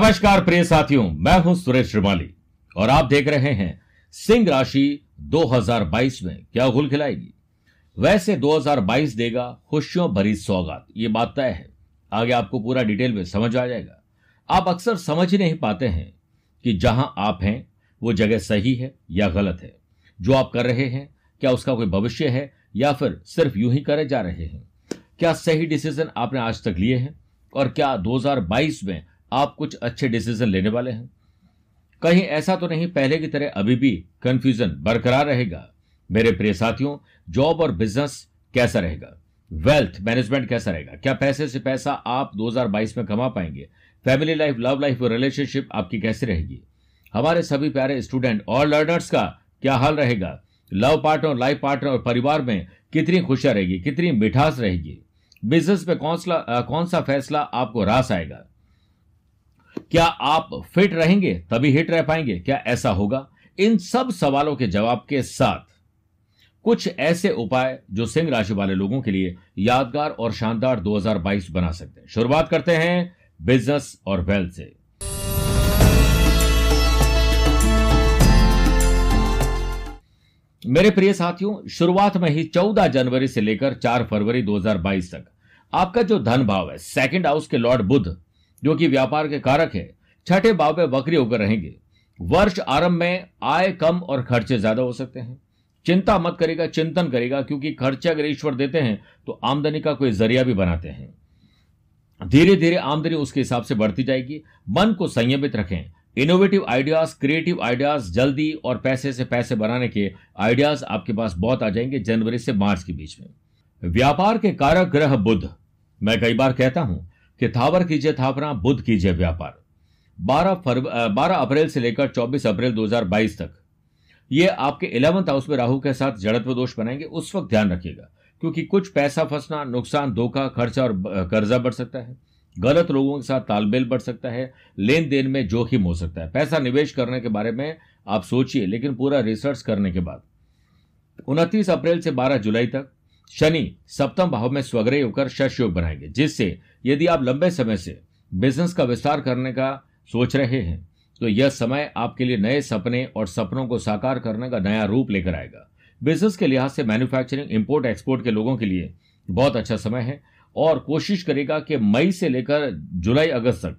नमस्कार प्रिय साथियों, मैं हूँ सुरेश श्रीमाली और आप देख रहे हैं सिंह राशि 2022 में क्या गुल खिलाएगी। वैसे 2022 देगा, खुशियों भरी सौगात, ये बात तय है। आगे आपको पूरा डिटेल में समझ आ जाएगा। आप अक्सर समझ ही नहीं पाते हैं कि जहाँ आप हैं, वो जगह सही है या गलत है। जो आप कर रहे हैं, क्या उसका कोई भविष्य है, या फिर सिर्फ़ यूँ ही करे जा रहे हैं। क्या सही डिसीज़न आपने आज तक लिए हैं? और क्या 2022 में आप कुछ अच्छे डिसीज़न लेने वाले हैं। कहीं ऐसा तो नहीं, पहले की तरह अभी भी कंफ्यूजन बरकरार रहेगा। मेरे प्रिय साथियों जॉब और बिज़नेस कैसा रहेगा? वेल्थ मैनेजमेंट कैसा रहेगा? क्या पैसे से पैसा आप 2022 में कमा पाएँगे? फैमिली लाइफ लव लाइफ और रिलेशनशिप आपकी कैसी रहेगी? हमारे सभी प्यारे स्टूडेंट और लर्नर्स का क्या हाल रहेगा? लव पार्टनर लाइफ पार्टनर और परिवार में कितनी खुशियाँ रहेगी? कितनी मिठास रहेगी? बिज़नेस में कौन सा कौन सा फैसला आपको रास आएगा? क्या आप फिट रहेंगे, तभी हिट रह पाएँगे? क्या ऐसा होगा? इन सब सवालों के जवाब के साथ कुछ ऐसे उपाय जो सिंह राशि वाले लोगों के लिए यादगार और शानदार 2022 बना सकते हैं। शुरुआत करते हैं बिज़नेस और वेल्थ से। मेरे प्रिय साथियों, शुरुआत में ही 14 जनवरी से लेकर 4 फरवरी 2022 तक आपका जो धन भाव है सेकंड हाउस के लॉर्ड बुद्ध जो कि व्यापार के कारक है, छठे भाव में वक्री होकर रहेंगे। वर्ष आरंभ में आय कम और खर्चे ज़्यादा हो सकते हैं। चिंता मत करेगा चिंतन करेगा क्योंकि खर्चे अगर ईश्वर देते हैं तो आमदनी का कोई ज़रिया भी बनाते हैं। धीरे धीरे आमदनी उसके हिसाब से बढ़ती जाएगी। मन को संयमित रखें। इनोवेटिव आइडियाज़ क्रिएटिव आइडियाज़ जल्दी और पैसे से पैसे बनाने के आइडियाज़ आपके पास बहुत आ जाएँगे जनवरी से मार्च के बीच में। व्यापार के कारक ग्रह बुद्ध मैं कई बार कहता हूँ कि थावर कीजिए थापना बुद्ध कीजिए व्यापार। 12 फरवरी बारह अप्रैल से लेकर 24 अप्रैल 2022 तक। ये आपके इलेवंथ हाउस में राहु के साथ जड़त्व दोष बनाएँगे, उस वक्त ध्यान रखिएगा, क्योंकि कुछ पैसा फंसना, नुकसान, धोखा, खर्चा और कर्जा बढ़ सकता है। गलत लोगों के साथ तालमेल बढ़ सकता है लेन देन में जोखिम हो सकता है। पैसा निवेश करने के बारे में आप सोचिए, लेकिन पूरा रिसर्च करने के बाद। उनतीस अप्रैल से 12 जुलाई तक शनि सप्तम भाव में स्वग्रह होकर शश योग बनाएँगे, जिससे यदि आप लंबे समय से बिज़नेस का विस्तार करने का सोच रहे हैं तो यह समय आपके लिए नए सपने और सपनों को साकार करने का नया रूप लेकर आएगा। बिज़नेस के लिहाज से मैन्युफैक्चरिंग इंपोर्ट एक्सपोर्ट के लोगों के लिए बहुत अच्छा समय है और कोशिश करेगा कि मई से लेकर जुलाई, अगस्त तक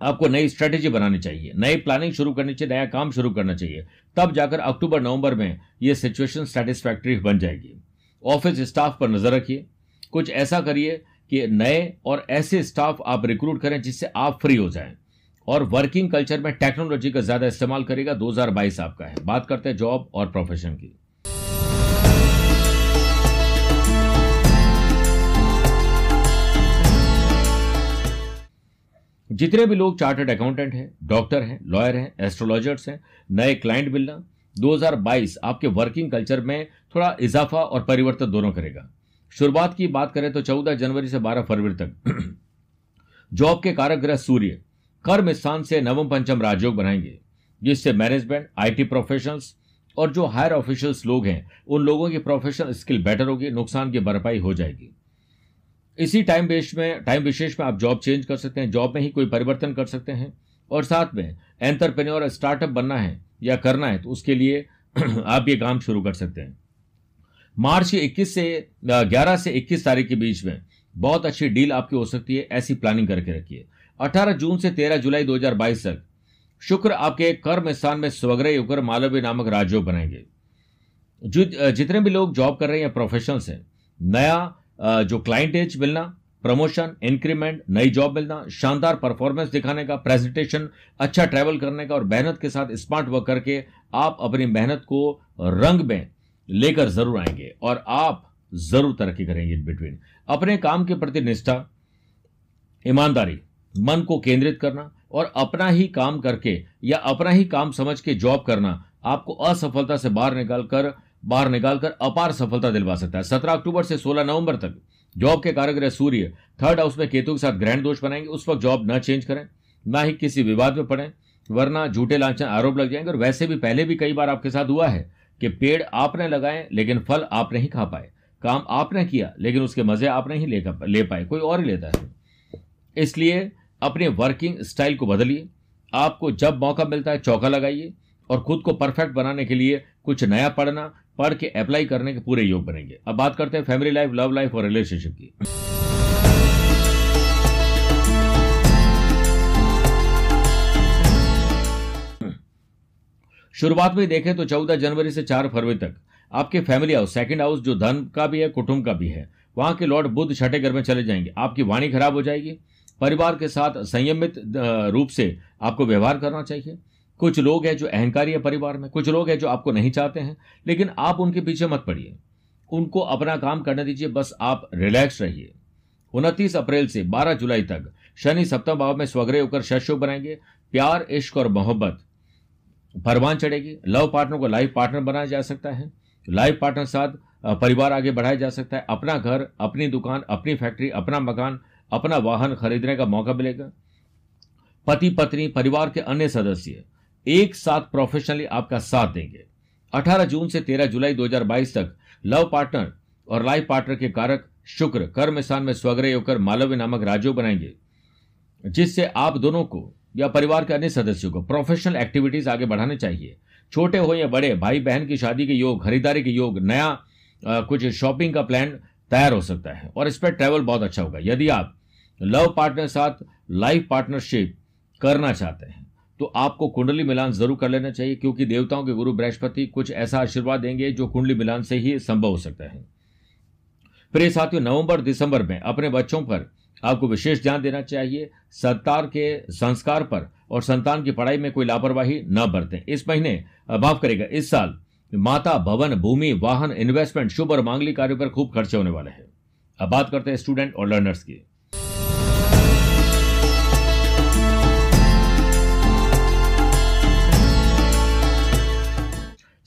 आपको नई स्ट्रेटेजी बनानी चाहिए, नई प्लानिंग शुरू करनी चाहिए, नया काम शुरू करना चाहिए, तब जाकर अक्टूबर, नवंबर में यह सिचुएशन सेटिस्फैक्ट्री बन जाएगी। ऑफ़िस स्टाफ पर नज़र रखिए। कुछ ऐसा करिए कि नए और ऐसे स्टाफ आप रिक्रूट करें जिससे आप फ्री हो जाएँ। और वर्किंग कल्चर में टेक्नोलॉजी का ज़्यादा इस्तेमाल करेगा 2022 आपका है। बात करते हैं जॉब और प्रोफेशन की। जितने भी लोग चार्टर्ड अकाउंटेंट हैं, डॉक्टर हैं, लॉयर हैं, एस्ट्रोलॉजर्स हैं, नए क्लाइंट मिलना 2022 आपके वर्किंग कल्चर में थोड़ा इजाफा और परिवर्तन दोनों करेगा। शुरुआत की बात करें तो 14 जनवरी से 12 फरवरी तक। जॉब के कारक ग्रह सूर्य, कर्म स्थान से नवम पंचम राजयोग बनाएँगे। जिससे मैनेजमेंट आईटी प्रोफेशनल्स और जो हायर ऑफिशियल्स लोग हैं, उन लोगों की प्रोफेशनल स्किल बेटर होगी, नुकसान की भरपाई हो जाएगी। इसी टाइम बेस में टाइम विशेष में आप जॉब चेंज कर सकते हैं जॉब में ही कोई परिवर्तन कर सकते हैं। और साथ में एंटरप्रेन्योर स्टार्टअप बनना है या करना है तो उसके लिए आप ये काम शुरू कर सकते हैं। मार्च के 21 से 11 से 21 तारीख के बीच में बहुत अच्छी डील आपकी हो सकती है, ऐसी प्लानिंग करके रखिए। 18 जून से 13 जुलाई 2022 तक शुक्र आपके कर्म स्थान में स्वग्रह होकर मालवी नामक राजयोग बनाएँगे। जितने भी लोग जॉब कर रहे हैं या प्रोफेशनल्स हैं, नया जो क्लाइंट एज मिलना प्रमोशन इंक्रीमेंट नई जॉब मिलना, शानदार परफॉर्मेंस दिखाने का प्रेजेंटेशन अच्छा ट्रैवल करने का और मेहनत के साथ स्मार्ट वर्क करके आप अपनी मेहनत को रंग में लेकर ज़रूर आएँगे और आप ज़रूर तरक्की करेंगे इन बिटवीन अपने काम के प्रति निष्ठा, ईमानदारी, मन को केंद्रित करना और अपना ही काम करके या अपना ही काम समझ के जॉब करना आपको असफलता से बाहर निकालकर बाहर निकालकर अपार सफलता दिलवा सकता है। सत्रह अक्टूबर से सोलह नवंबर तक जॉब के कारक सूर्य। थर्ड हाउस में केतु के साथ ग्रहण दोष बनाएँगे। उस वक्त जॉब न चेंज करें। ना ही किसी विवाद में पड़े। वरना झूठे लांछन आरोप लग जाएँगे। और वैसे भी पहले भी कई बार आपके साथ हुआ है कि पेड़ आपने लगाए लेकिन फल आप नहीं खा पाए। काम आपने किया लेकिन उसके मज़े आप नहीं ले, ले पाए। कोई और ही लेता है। इसलिए अपने वर्किंग स्टाइल को बदलिए। आपको जब मौका मिलता है चौका लगाइए। और खुद को परफेक्ट बनाने के लिए कुछ नया पढ़ना पढ़ के अप्लाई करने के पूरे योग बनेंगे। अब बात करते हैं फैमिली लाइफ लव लाइफ और रिलेशनशिप की। शुरुआत में देखें तो चौदह जनवरी से चार फरवरी तक आपके फैमिली हाउस सेकंड हाउस जो धन का भी है, कुटुंब का भी है, वहाँ के लॉर्ड बुद्ध छठे घर में चले जाएँगे। आपकी वाणी खराब हो जाएगी। परिवार के साथ संयमित रूप से आपको व्यवहार करना चाहिए। कुछ लोग हैं जो अहंकारी है परिवार में, कुछ लोग हैं जो आपको नहीं चाहते हैं, लेकिन आप उनके पीछे मत पड़िए। उनको अपना काम करने दीजिए, बस आप रिलैक्स रहिए। उनतीस अप्रैल से 12 जुलाई तक शनि सप्तम भाव में स्वग्रह होकर शशो बनाएँगे। प्यार, इश्क और मोहब्बत परवान चढ़ेगी। लव पार्टनर को लाइफ पार्टनर बनाया जा सकता है। लाइफ पार्टनर साथ परिवार आगे बढ़ाया जा सकता है। अपना घर, अपनी दुकान, अपनी फैक्ट्री अपना मकान, अपना वाहन खरीदने का मौका मिलेगा। पति पत्नी परिवार के अन्य सदस्य एक साथ प्रोफेशनली आपका साथ देंगे। 18 जून से 13 जुलाई 2022 तक लव पार्टनर और लाइफ पार्टनर के कारक शुक्र कर्म स्थान में स्वग्रह होकर मालव्य नामक राज्यों बनाएँगे जिससे आप दोनों को या परिवार के अन्य सदस्यों को प्रोफेशनल एक्टिविटीज़ आगे बढ़ाने चाहिए। छोटे हो या बड़े भाई बहन की शादी के योग खरीदारी के योग नया आ, कुछ शॉपिंग का प्लान तैयार हो सकता है और इस पर ट्रैवल बहुत अच्छा होगा। यदि आप लव पार्टनर साथ लाइफ पार्टनरशिप करना चाहते हैं तो आपको कुंडली मिलान ज़रूर कर लेना चाहिए, क्योंकि देवताओं के गुरु बृहस्पति कुछ ऐसा आशीर्वाद देंगे जो कुंडली मिलान से ही संभव हो सकता है। प्रिय साथियों, नवंबर दिसंबर में अपने बच्चों पर आपको विशेष ध्यान देना चाहिए। संतान के संस्कार पर और संतान की पढ़ाई में कोई लापरवाही न बरतें। इस महीने माफ़ करेगा इस साल माता भवन, भूमि, वाहन इन्वेस्टमेंट शुभ और मांगलिक कार्यों पर खूब खर्चे होने वाले हैं। अब बात करते हैं स्टूडेंट और लर्नर्स की।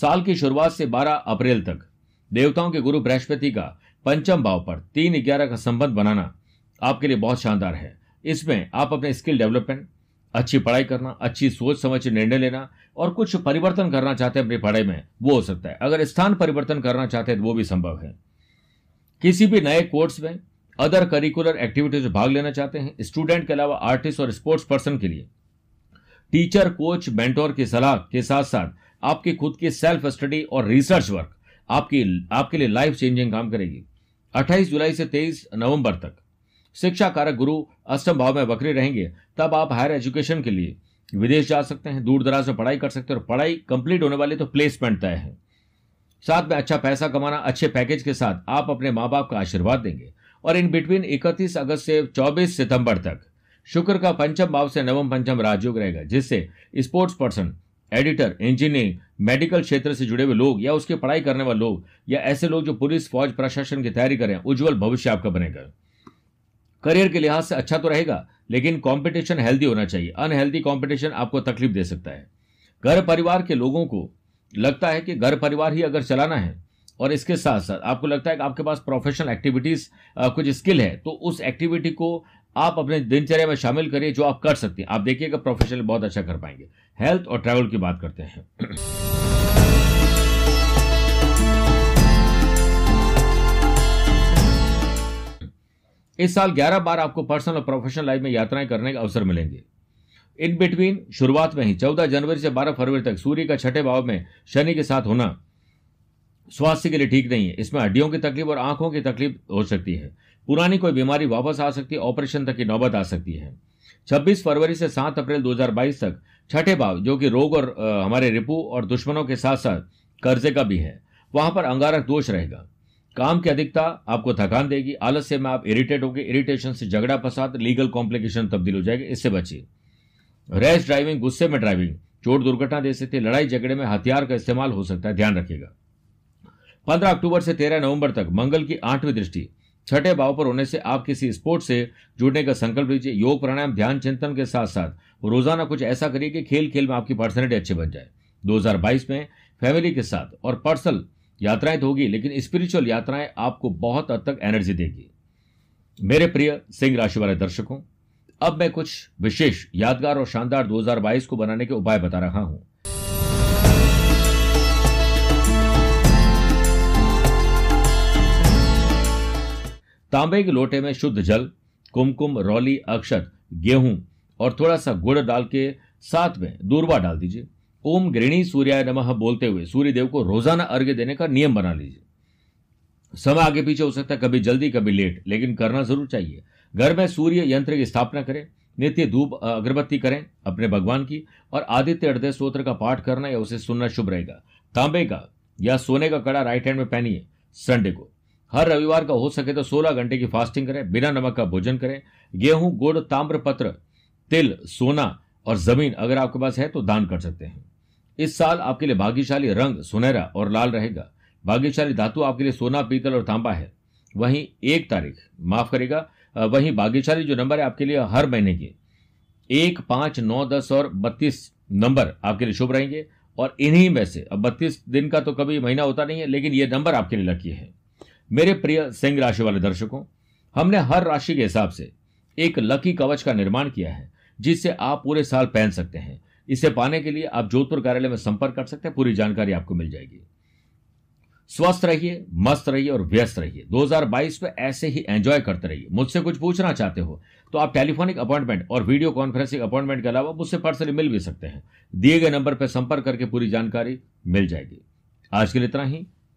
साल की शुरुआत से 12 अप्रैल तक। देवताओं के गुरु बृहस्पति का पंचम भाव पर तीन ग्यारह का संबंध बनाना आपके लिए बहुत शानदार है। इसमें आप अपने स्किल डेवलपमेंट, अच्छी पढ़ाई करना, अच्छी सोच समझ निर्णय लेना और कुछ परिवर्तन करना चाहते हैं अपनी पढ़ाई में, वो हो सकता है। अगर स्थान परिवर्तन करना चाहते हैं तो वो भी संभव है। किसी भी नए कोर्स में अदर करिकुलर एक्टिविटीज़ में भाग लेना चाहते हैं। स्टूडेंट के अलावा आर्टिस्ट और स्पोर्ट्स पर्सन के लिए। टीचर कोच मेंटोर की सलाह के साथ साथ आपकी खुद की सेल्फ स्टडी और रिसर्च वर्क आपकी, आपके लिए लाइफ चेंजिंग काम करेगी। 28 जुलाई से 23 नवंबर तक। शिक्षा कारक गुरु अष्टम भाव में बकरे रहेंगे, तब आप हायर एजुकेशन के लिए विदेश जा सकते हैं, दूर दराज में पढ़ाई कर सकते हैं और पढ़ाई कंप्लीट होने वाली तो प्लेसमेंट तय है। साथ में अच्छा पैसा कमाना, अच्छे पैकेज के साथ आप अपने माँ बाप का आशीर्वाद देंगे। और इन बिटवीन इकतीस अगस्त से चौबीस सितंबर तक, शुक्र का पंचम भाव से नवम पंचम राजयोग रहेगा, जिससे sports person editor engineering medical क्षेत्र से जुड़े हुए लोग या उसकी पढ़ाई करने वाले लोग या ऐसे लोग जो पुलिस, फौज, प्रशासन की तैयारी करें, उज्जवल भविष्य आपका बनेगा। करियर के लिहाज से अच्छा तो रहेगा, लेकिन कंपटीशन हेल्दी होना चाहिए। अनहेल्दी कंपटीशन आपको तकलीफ़ दे सकता है। घर परिवार के लोगों को लगता है कि घर परिवार ही अगर चलाना है, और इसके साथ साथ आपको लगता है कि आपके पास प्रोफेशनल एक्टिविटीज़ कुछ स्किल है तो उस एक्टिविटी को आप अपने दिनचर्या में शामिल करिए जो आप कर सकते हैं। आप देखिएगा प्रोफेशनल बहुत अच्छा कर पाएँगे। हेल्थ और ट्रैवल की बात करते हैं। इस साल 11 बार आपको पर्सनल और प्रोफेशनल लाइफ में यात्राएँ करने का अवसर मिलेंगे। इन बिटवीन शुरुआत में ही 14 जनवरी से 12 फरवरी तक, सूर्य का छठे भाव में शनि के साथ होना स्वास्थ्य के लिए ठीक नहीं है। इसमें हड्डियों की तकलीफ़ और आँखों की तकलीफ़ हो सकती है। पुरानी कोई बीमारी वापस आ सकती है ऑपरेशन तक की नौबत आ सकती है। 26 फरवरी से 7 अप्रैल 2022 तक छठे भाव जो कि रोग और आ, हमारे रिपू और दुश्मनों के साथ साथ कर्जे का भी है वहाँ पर अंगारक दोष रहेगा। काम की अधिकता आपको थकान देगी आलस्य में आप इरिटेट होंगे इरिटेशन से झगड़ा फसाद लीगल कॉम्प्लिकेशन तब्दील हो जाएगी इससे बचिए। रैश ड्राइविंग गुस्से में ड्राइविंग चोट दुर्घटना दे सकती है लड़ाई झगड़े में हथियार का इस्तेमाल हो सकता है ध्यान रखिएगा। पंद्रह अक्टूबर से तेरह नवंबर तक मंगल की आठवीं दृष्टि छठे भाव पर होने से आप किसी स्पोर्ट से जुड़ने का संकल्प लीजिए। योग प्राणायाम, ध्यान, चिंतन के साथ साथ रोज़ाना कुछ ऐसा करिए कि खेल खेल में आपकी पर्सनैलिटी अच्छी बन जाए। 2022 में फैमिली के साथ और पर्सनल यात्राएँ तो होगी, लेकिन स्पिरिचुअल यात्राएँ आपको बहुत हद तक एनर्जी देगी। मेरे प्रिय सिंह राशि वाले दर्शकों, अब मैं कुछ विशेष, यादगार और शानदार 2022 को बनाने के उपाय बता रहा हूँ। तांबे के लोटे में शुद्ध जल, कुमकुम, रौली, अक्षत, गेहूँ और थोड़ा सा गुड़ डाल के साथ में दूरबा डाल दीजिए। ओम गृणी सूर्याय नमः बोलते हुए सूर्य देव को रोज़ाना अर्घ्य देने का नियम बना लीजिए। समय आगे पीछे हो सकता है, कभी जल्दी, कभी लेट, लेकिन करना ज़रूर चाहिए। घर में सूर्य यंत्र की स्थापना करें, नित्य धूप अगरबत्ती करें अपने भगवान की और आदित्य हृदय स्त्रोत्र का पाठ करना या उसे सुनना शुभ रहेगा। तांबे का या सोने का कड़ा राइट हैंड में पहनिए संडे को। हर रविवार का हो सके तो 16 घंटे की फास्टिंग करें, बिना नमक का भोजन करें। गेहूँ, गुड़ ताम्र पत्र तिल, सोना और ज़मीन अगर आपके पास है तो दान कर सकते हैं। इस साल आपके लिए भाग्यशाली रंग सुनहरा और लाल रहेगा। भाग्यशाली धातु आपके लिए सोना, पीतल और तांबा है। वहीं एक तारीख माफ़ करेगा वहीं भाग्यशाली जो नंबर है आपके लिए हर महीने के। एक, पाँच, नौ, दस और बत्तीस नंबर आपके लिए शुभ रहेंगे। और इन्हीं में से, अब बत्तीस दिन का तो कभी महीना होता नहीं है, लेकिन ये नंबर आपके लिए लकी है। मेरे प्रिय सिंह राशि वाले दर्शकों, हमने हर राशि के हिसाब से एक लकी कवच का निर्माण किया है, जिससे आप पूरे साल पहन सकते हैं। इसे पाने के लिए आप जोधपुर कार्यालय में संपर्क कर सकते हैं, पूरी जानकारी आपको मिल जाएगी। स्वस्थ रहिए, मस्त रहिए और व्यस्त रहिए। 2022 में ऐसे ही एंजॉय करते रहिए। मुझसे कुछ पूछना चाहते हो तो आप टेलीफोनिक अपॉइंटमेंट और वीडियो कॉन्फ्रेंसिंग अपॉइंटमेंट के अलावा मुझसे पर्सनली मिल भी सकते हैं। दिए गए नंबर पर संपर्क करके पूरी जानकारी मिल जाएगी। आज के लिए इतना ही।